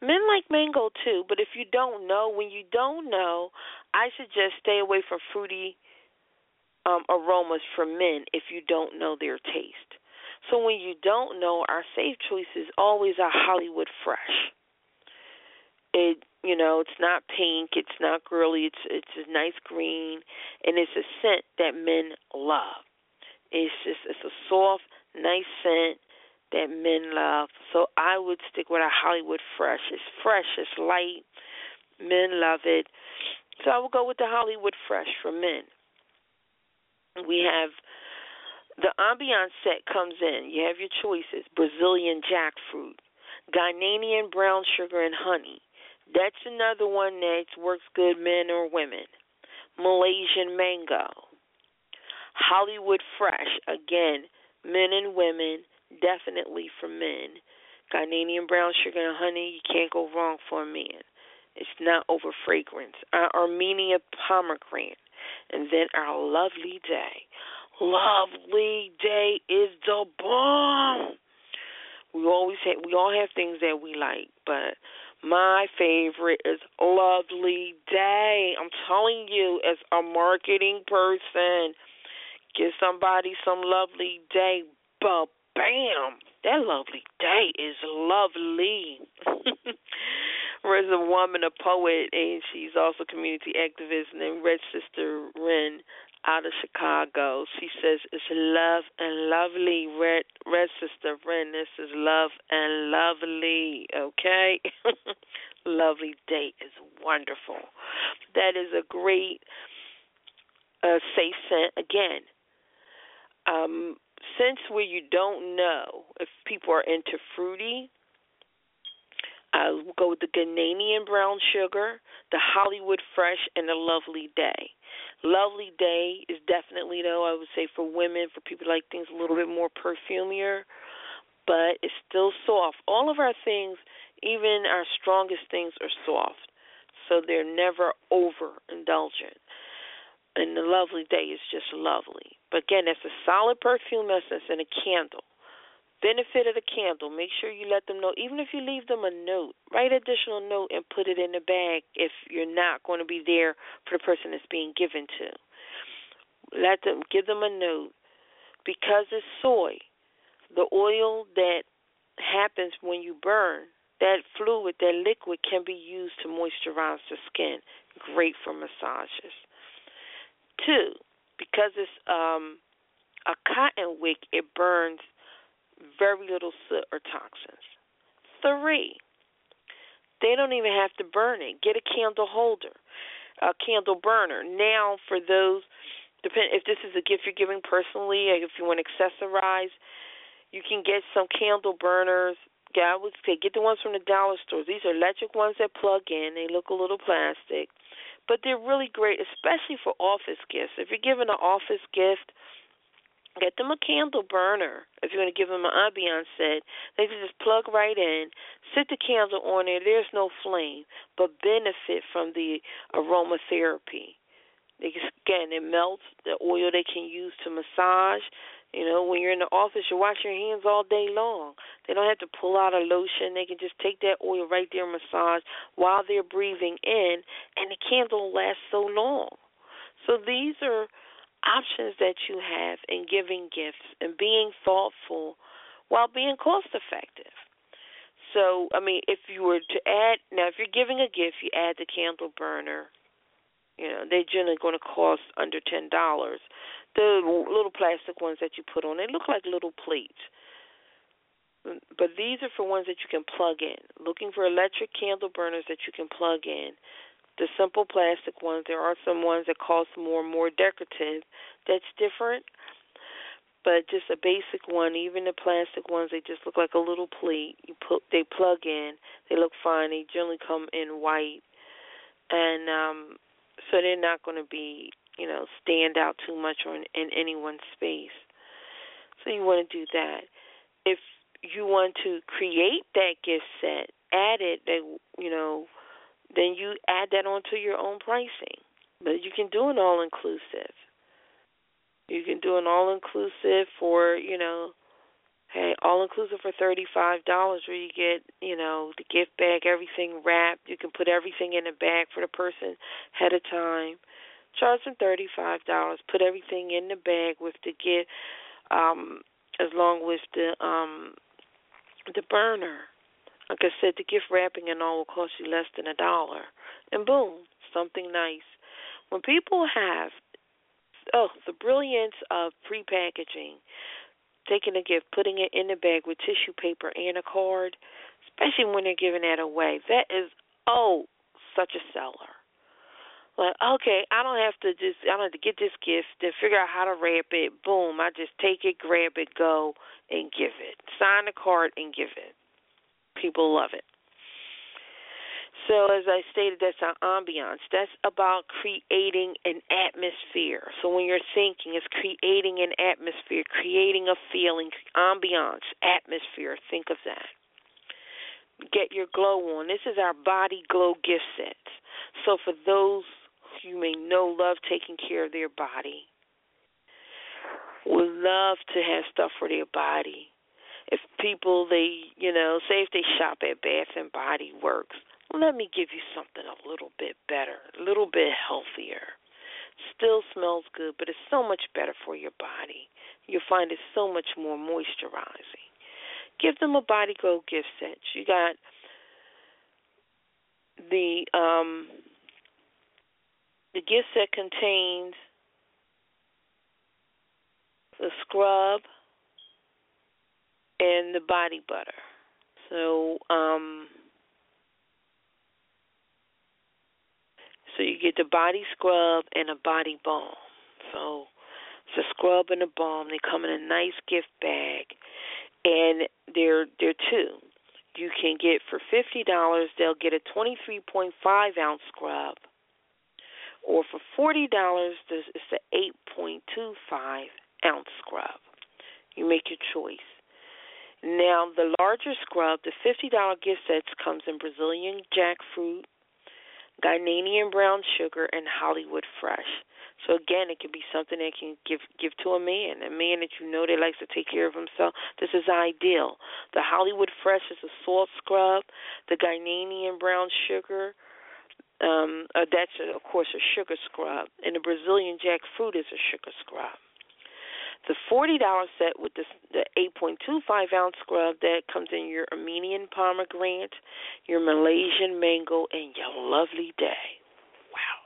men like mango too, but if you don't know, when you don't know, I suggest stay away from fruity um aromas for men if you don't know their taste. So when you don't know, our safe choice is always a Hollywood fresh. It you know, it's not pink, it's not girly, it's it's a nice green and it's a scent that men love. It's just it's a soft, nice scent that men love. So I would stick with a Hollywood Fresh. It's fresh, it's light. Men love it. So I would go with the Hollywood Fresh for men. We have the ambiance set comes in. You have your choices: Brazilian jackfruit, Ghanaian brown sugar and honey. That's another one that works good, men or women. Malaysian mango, Hollywood Fresh, again, men and women, definitely for men. Ghanaian brown sugar and honey, you can't go wrong for a man. It's not over fragrance. Our Armenia pomegranate, and then our lovely day. Lovely day is the bomb. We always have, we all have things that we like, but my favorite is Lovely Day. I'm telling you, as a marketing person, give somebody some Lovely Day. But bam, that Lovely Day is lovely. There's a woman, a poet, and she's also community activist named Red Sister Ren out of Chicago. She says it's love and lovely. Red Red Sister Ren, this is love and lovely. Okay, lovely date is wonderful. That is a great uh, safe scent. Again, um, since where you don't know if people are into fruity. I'll go with the Ghanaian brown sugar, the Hollywood Fresh, and the Lovely Day. Lovely Day is definitely though I would say for women, for people like things a little bit more perfumier, but it's still soft. All of our things, even our strongest things are soft. So they're never overindulgent. And the lovely day is just lovely. But again, it's a solid perfume essence and a candle benefit of the candle, make sure you let them know, even if you leave them a note, write an additional note and put it in the bag if you're not going to be there for the person it's being given to. Let them give them a note because it's soy. The oil that happens when you burn, that fluid, that liquid can be used to moisturize the skin. Great for massages. Two, because it's um a cotton wick, it burns very little soot or toxins. Three, they don't even have to burn it. Get a candle holder, a candle burner. Now, for those, depend if this is a gift you're giving personally, if you want to accessorize, you can get some candle burners. Yeah, I would say get the ones from the dollar stores. These are electric ones that plug in. They look a little plastic, but they're really great, especially for office gifts. If you're giving an office gift, Get them a candle burner if you're going to give them an ambiance set. They can just plug right in, sit the candle on there. There's no flame, but benefit from the aromatherapy. They can, again, it melts the oil they can use to massage. You know, when you're in the office, you wash your hands all day long. They don't have to pull out a lotion. They can just take that oil right there and massage while they're breathing in, and the candle lasts so long. So these are options that you have in giving gifts and being thoughtful while being cost effective. So, I mean, if you were to add, now if you're giving a gift, you add the candle burner. You know, they're generally going to cost under $10. The little plastic ones that you put on, they look like little plates. But these are for ones that you can plug in. Looking for electric candle burners that you can plug in the simple plastic ones. There are some ones that cost more, more decorative. That's different. But just a basic one, even the plastic ones, they just look like a little plate. You put, they plug in. They look fine. They generally come in white, and um, so they're not going to be, you know, stand out too much or in, in anyone's space. So you want to do that. If you want to create that gift set, add it. They, you know, then you add that onto your own pricing. But you can do an all inclusive. You can do an all inclusive for, you know, hey, all inclusive for thirty five dollars where you get, you know, the gift bag, everything wrapped. You can put everything in a bag for the person ahead of time. Charge them thirty five dollars. Put everything in the bag with the gift, um, as long with the um the burner. Like I said, the gift wrapping and all will cost you less than a dollar. And boom, something nice. When people have oh, the brilliance of prepackaging, taking a gift, putting it in the bag with tissue paper and a card, especially when they're giving that away. That is oh, such a seller. Like, okay, I don't have to just I don't have to get this gift, then figure out how to wrap it. Boom, I just take it, grab it, go and give it. Sign the card and give it. People love it. So, as I stated, that's our ambiance. That's about creating an atmosphere. So, when you're thinking, it's creating an atmosphere, creating a feeling, ambiance, atmosphere. Think of that. Get your glow on. This is our body glow gift set. So, for those you may know love taking care of their body, would love to have stuff for their body. If people, they, you know, say if they shop at Bath and Body Works, let me give you something a little bit better, a little bit healthier. Still smells good, but it's so much better for your body. You'll find it so much more moisturizing. Give them a Body Glow gift set. You got the um the gift set contains the scrub and the body butter. So um So you get the body scrub and a body balm. So it's a scrub and a balm. They come in a nice gift bag, and they're they're two. You can get for fifty dollars. They'll get a twenty three point five ounce scrub, or for forty dollars, it's the eight point two five ounce scrub. You make your choice. Now the larger scrub, the fifty dollar gift sets comes in Brazilian jackfruit, Ghanaian brown sugar, and Hollywood Fresh. So again, it can be something that can give give to a man, a man that you know that likes to take care of himself. This is ideal. The Hollywood Fresh is a salt scrub. The Ghanaian brown sugar, um, uh, that's a, of course a sugar scrub, and the Brazilian jackfruit is a sugar scrub. The forty dollar set with the the eight point two five ounce scrub that comes in your Armenian pomegranate, your Malaysian mango, and your lovely day. Wow!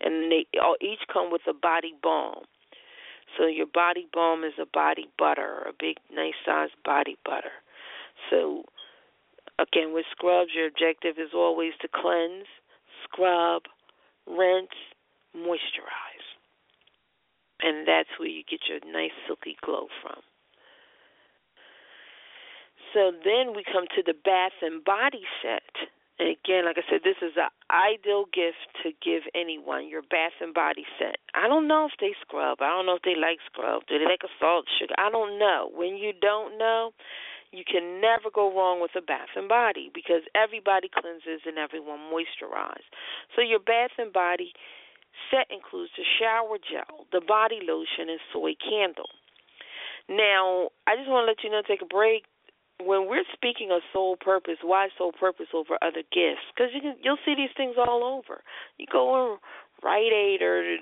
And they all each come with a body balm. So your body balm is a body butter, a big nice sized body butter. So again with scrubs your objective is always to cleanse, scrub, rinse, moisturize and that's where you get your nice silky glow from. So then we come to the bath and body set. And again, like I said, this is an ideal gift to give anyone, your bath and body set. I don't know if they scrub. I don't know if they like scrub. Do they like a salt, sugar? I don't know. When you don't know, you can never go wrong with a bath and body because everybody cleanses and everyone moisturizes. So your bath and body set includes the shower gel, the body lotion, and soy candle. Now, I just want to let you know, take a break. When we're speaking of soul purpose, why soul purpose over other gifts? Because you you'll see these things all over. You go on Rite Aid or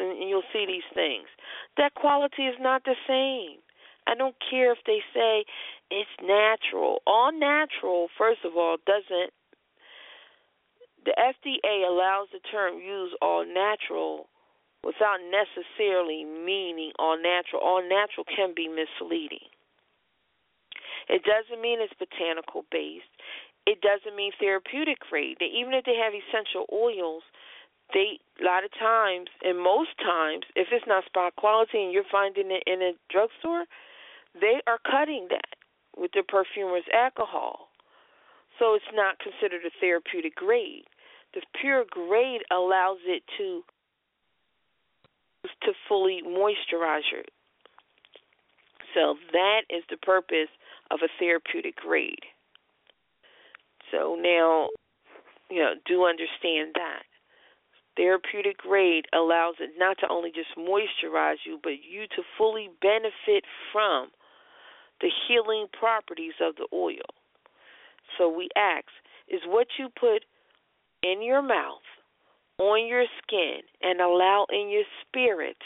and you'll see these things. That quality is not the same. I don't care if they say it's natural. All natural, first of all, doesn't the FDA allows the term use all natural without necessarily meaning all natural. All natural can be misleading. It doesn't mean it's botanical based. It doesn't mean therapeutic grade. Even if they have essential oils, they a lot of times and most times, if it's not spot quality and you're finding it in a drugstore, they are cutting that with the perfumer's alcohol. So it's not considered a therapeutic grade. The pure grade allows it to to fully moisturize it. So that is the purpose of a therapeutic grade. So now, you know, do understand that. Therapeutic grade allows it not to only just moisturize you, but you to fully benefit from the healing properties of the oil. So we ask, is what you put in your mouth, on your skin, and allow in your spirit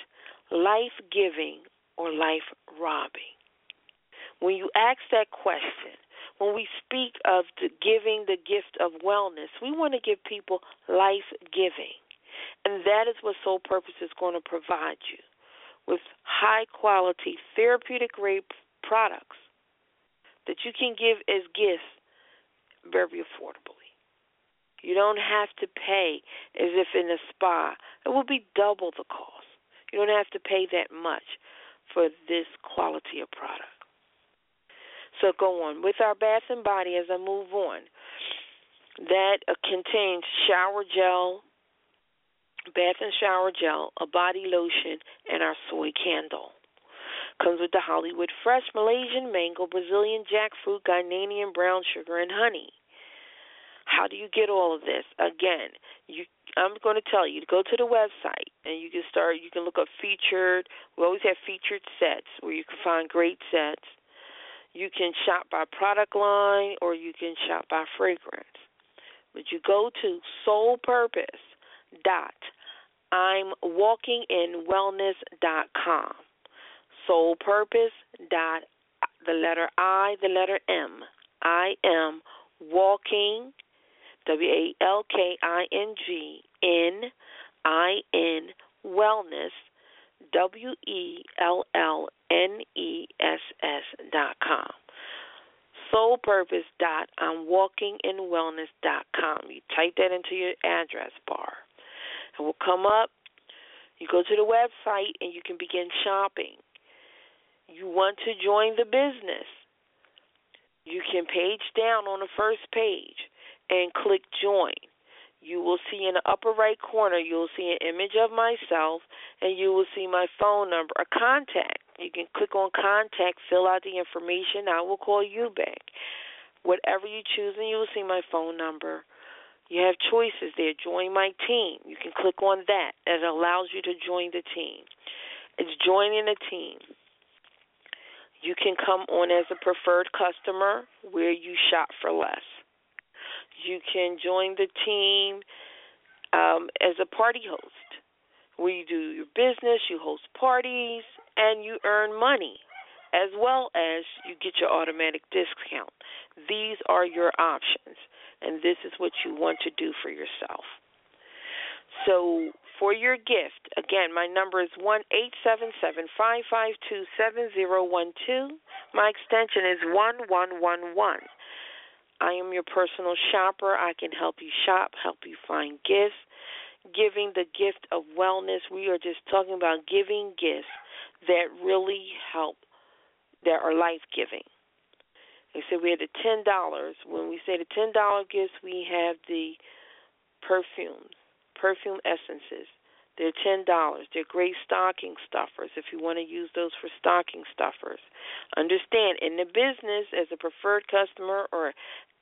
life giving or life robbing? When you ask that question, when we speak of the giving the gift of wellness, we want to give people life giving. And that is what Soul Purpose is going to provide you with high quality therapeutic grade products that you can give as gifts very affordably. You don't have to pay as if in a spa. It will be double the cost. You don't have to pay that much for this quality of product. So go on. With our bath and body, as I move on, that uh, contains shower gel, bath and shower gel, a body lotion, and our soy candle. Comes with the Hollywood Fresh, Malaysian mango, Brazilian jackfruit, Ghanaian brown sugar, and honey. How do you get all of this? Again, you I'm going to tell you to go to the website and you can start. You can look up featured. We always have featured sets where you can find great sets. You can shop by product line or you can shop by fragrance. But you go to Soul Purpose dot I'm walking in wellness dot com. Soul Purpose dot the letter I, the letter M. I am walking W A L K I N G N I N wellness W E L L N E S S dot com. Soul Purpose dot I'm walking in wellness dot com. You type that into your address bar. It will come up. You go to the website and you can begin shopping. You want to join the business. You can page down on the first page and click join. You will see in the upper right corner, you will see an image of myself and you will see my phone number, a contact. You can click on contact, fill out the information. I will call you back. Whatever you choose, and you will see my phone number you have choices there. Join my team. You can click on that. It allows you to join the team. It's joining a team. You can come on as a preferred customer where you shop for less. You can join the team um, as a party host where you do your business, you host parties, and you earn money as well as you get your automatic discount. These are your options and this is what you want to do for yourself. So, for your gift, again, my number is one eight seven seven five five two seven zero one two. My extension is 1111. I am your personal shopper. I can help you shop, help you find gifts, giving the gift of wellness. We are just talking about giving gifts that really help, that are life giving. They said we had the ten dollars. When we say the ten dollar gifts, we have the perfumes, perfume essences. They're ten dollars. They're great stocking stuffers if you want to use those for stocking stuffers. Understand, in the business, as a preferred customer or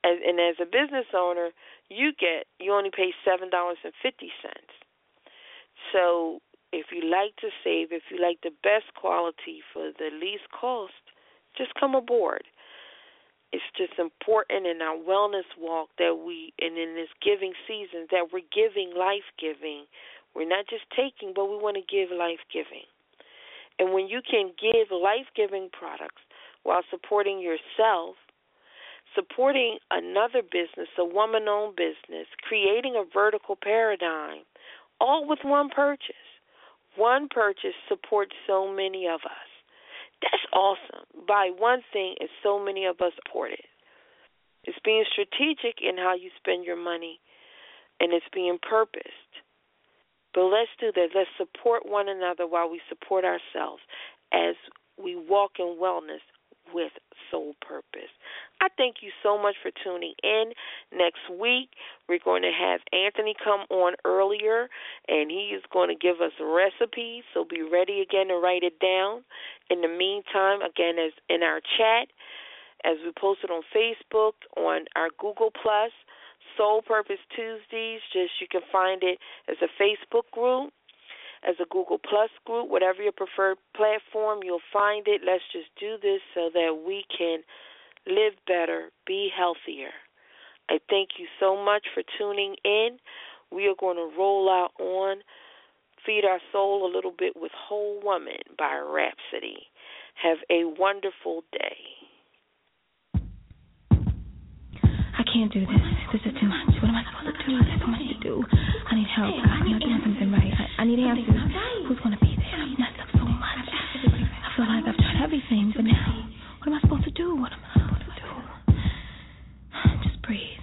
as and as a business owner, you get you only pay seven dollars and fifty cents. So if you like to save, if you like the best quality for the least cost, just come aboard it's just important in our wellness walk that we and in this giving season that we're giving life giving. We're not just taking, but we want to give life giving. And when you can give life giving products while supporting yourself, supporting another business, a woman owned business, creating a vertical paradigm, all with one purchase. One purchase supports so many of us. That's awesome. By one thing, and so many of us support it. It's being strategic in how you spend your money, and it's being purposed. But let's do that. Let's support one another while we support ourselves as we walk in wellness with soul purpose. I thank you so much for tuning in. Next week, we're going to have Anthony come on earlier, and he is going to give us recipes. So be ready again to write it down. In the meantime, again, as in our chat, as we posted on Facebook, on our Google Plus, Soul Purpose Tuesdays. Just you can find it as a Facebook group, as a Google Plus group, whatever your preferred platform, you'll find it. Let's just do this so that we can live better, be healthier. I thank you so much for tuning in. We are going to roll out on Feed Our Soul a little bit with Whole Woman by Rhapsody. Have a wonderful day. I can't do this. This is too much. What am I supposed to do? There's so much to do. I need help. I'm not doing something right. I, I need answers. Who's going to be there? I've messed up so much. I feel like I've tried everything, but now, what am I supposed to do? What am I supposed to do? Just breathe.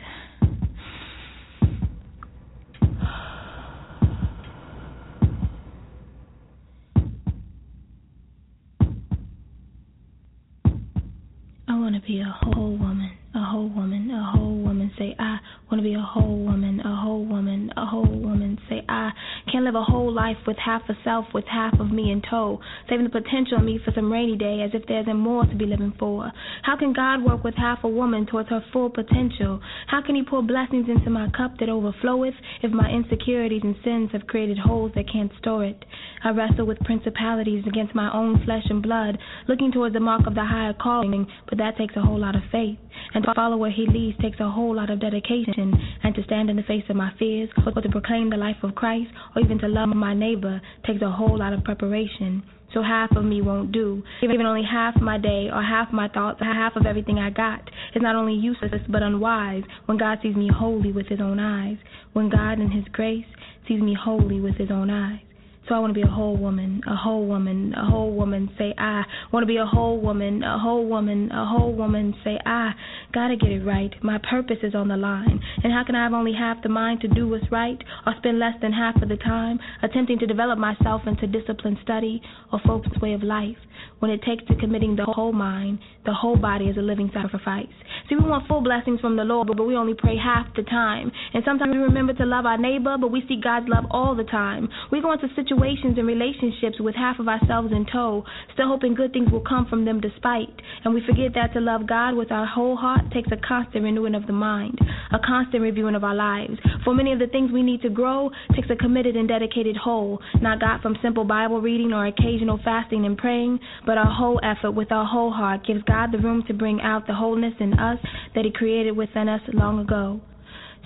I want to be a whole woman, a whole woman, a whole woman. Say, I want to be a whole woman, a whole woman, a whole woman. Say, I can't live a whole life with half a self, with half of me in tow, saving the potential of me for some rainy day as if there's more to be living for. How can God work with half a woman towards her full potential? How can He pour blessings into my cup that overfloweth if my insecurities and sins have created holes that can't store it? I wrestle with principalities against my own flesh and blood, looking towards the mark of the higher calling, but that takes a whole lot of faith. And to follow where He leads takes a whole lot of dedication. And to stand in the face of my fears, or to proclaim the life of Christ, or even to love my neighbor, takes a whole lot of preparation. So half of me won't do. Even only half my day, or half my thoughts, half of everything I got is not only useless but unwise when God sees me holy with His own eyes. When God in His grace sees me holy with His own eyes. So I want to be a whole woman, a whole woman, a whole woman. Say I want to be a whole woman, a whole woman, a whole woman. Say I gotta get it right. My purpose is on the line, and how can I have only half the mind to do what's right, or spend less than half of the time attempting to develop myself into disciplined study or focused way of life? When it takes to committing the whole mind, the whole body is a living sacrifice. See, we want full blessings from the Lord, but we only pray half the time. And sometimes we remember to love our neighbor, but we see God's love all the time. We go into situations and relationships with half of ourselves in tow, still hoping good things will come from them despite. And we forget that to love God with our whole heart takes a constant renewing of the mind, a constant reviewing of our lives. For many of the things we need to grow takes a committed and dedicated whole, not got from simple Bible reading or occasional fasting and praying, but our whole effort with our whole heart gives God the room to bring out the wholeness in us that He created within us long ago.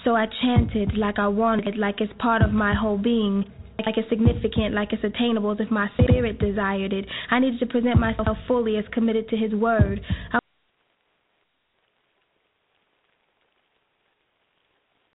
So I chanted like I wanted, like it's part of my whole being, like it's significant, like it's attainable, as if my spirit desired it. I needed to present myself fully as committed to His word. I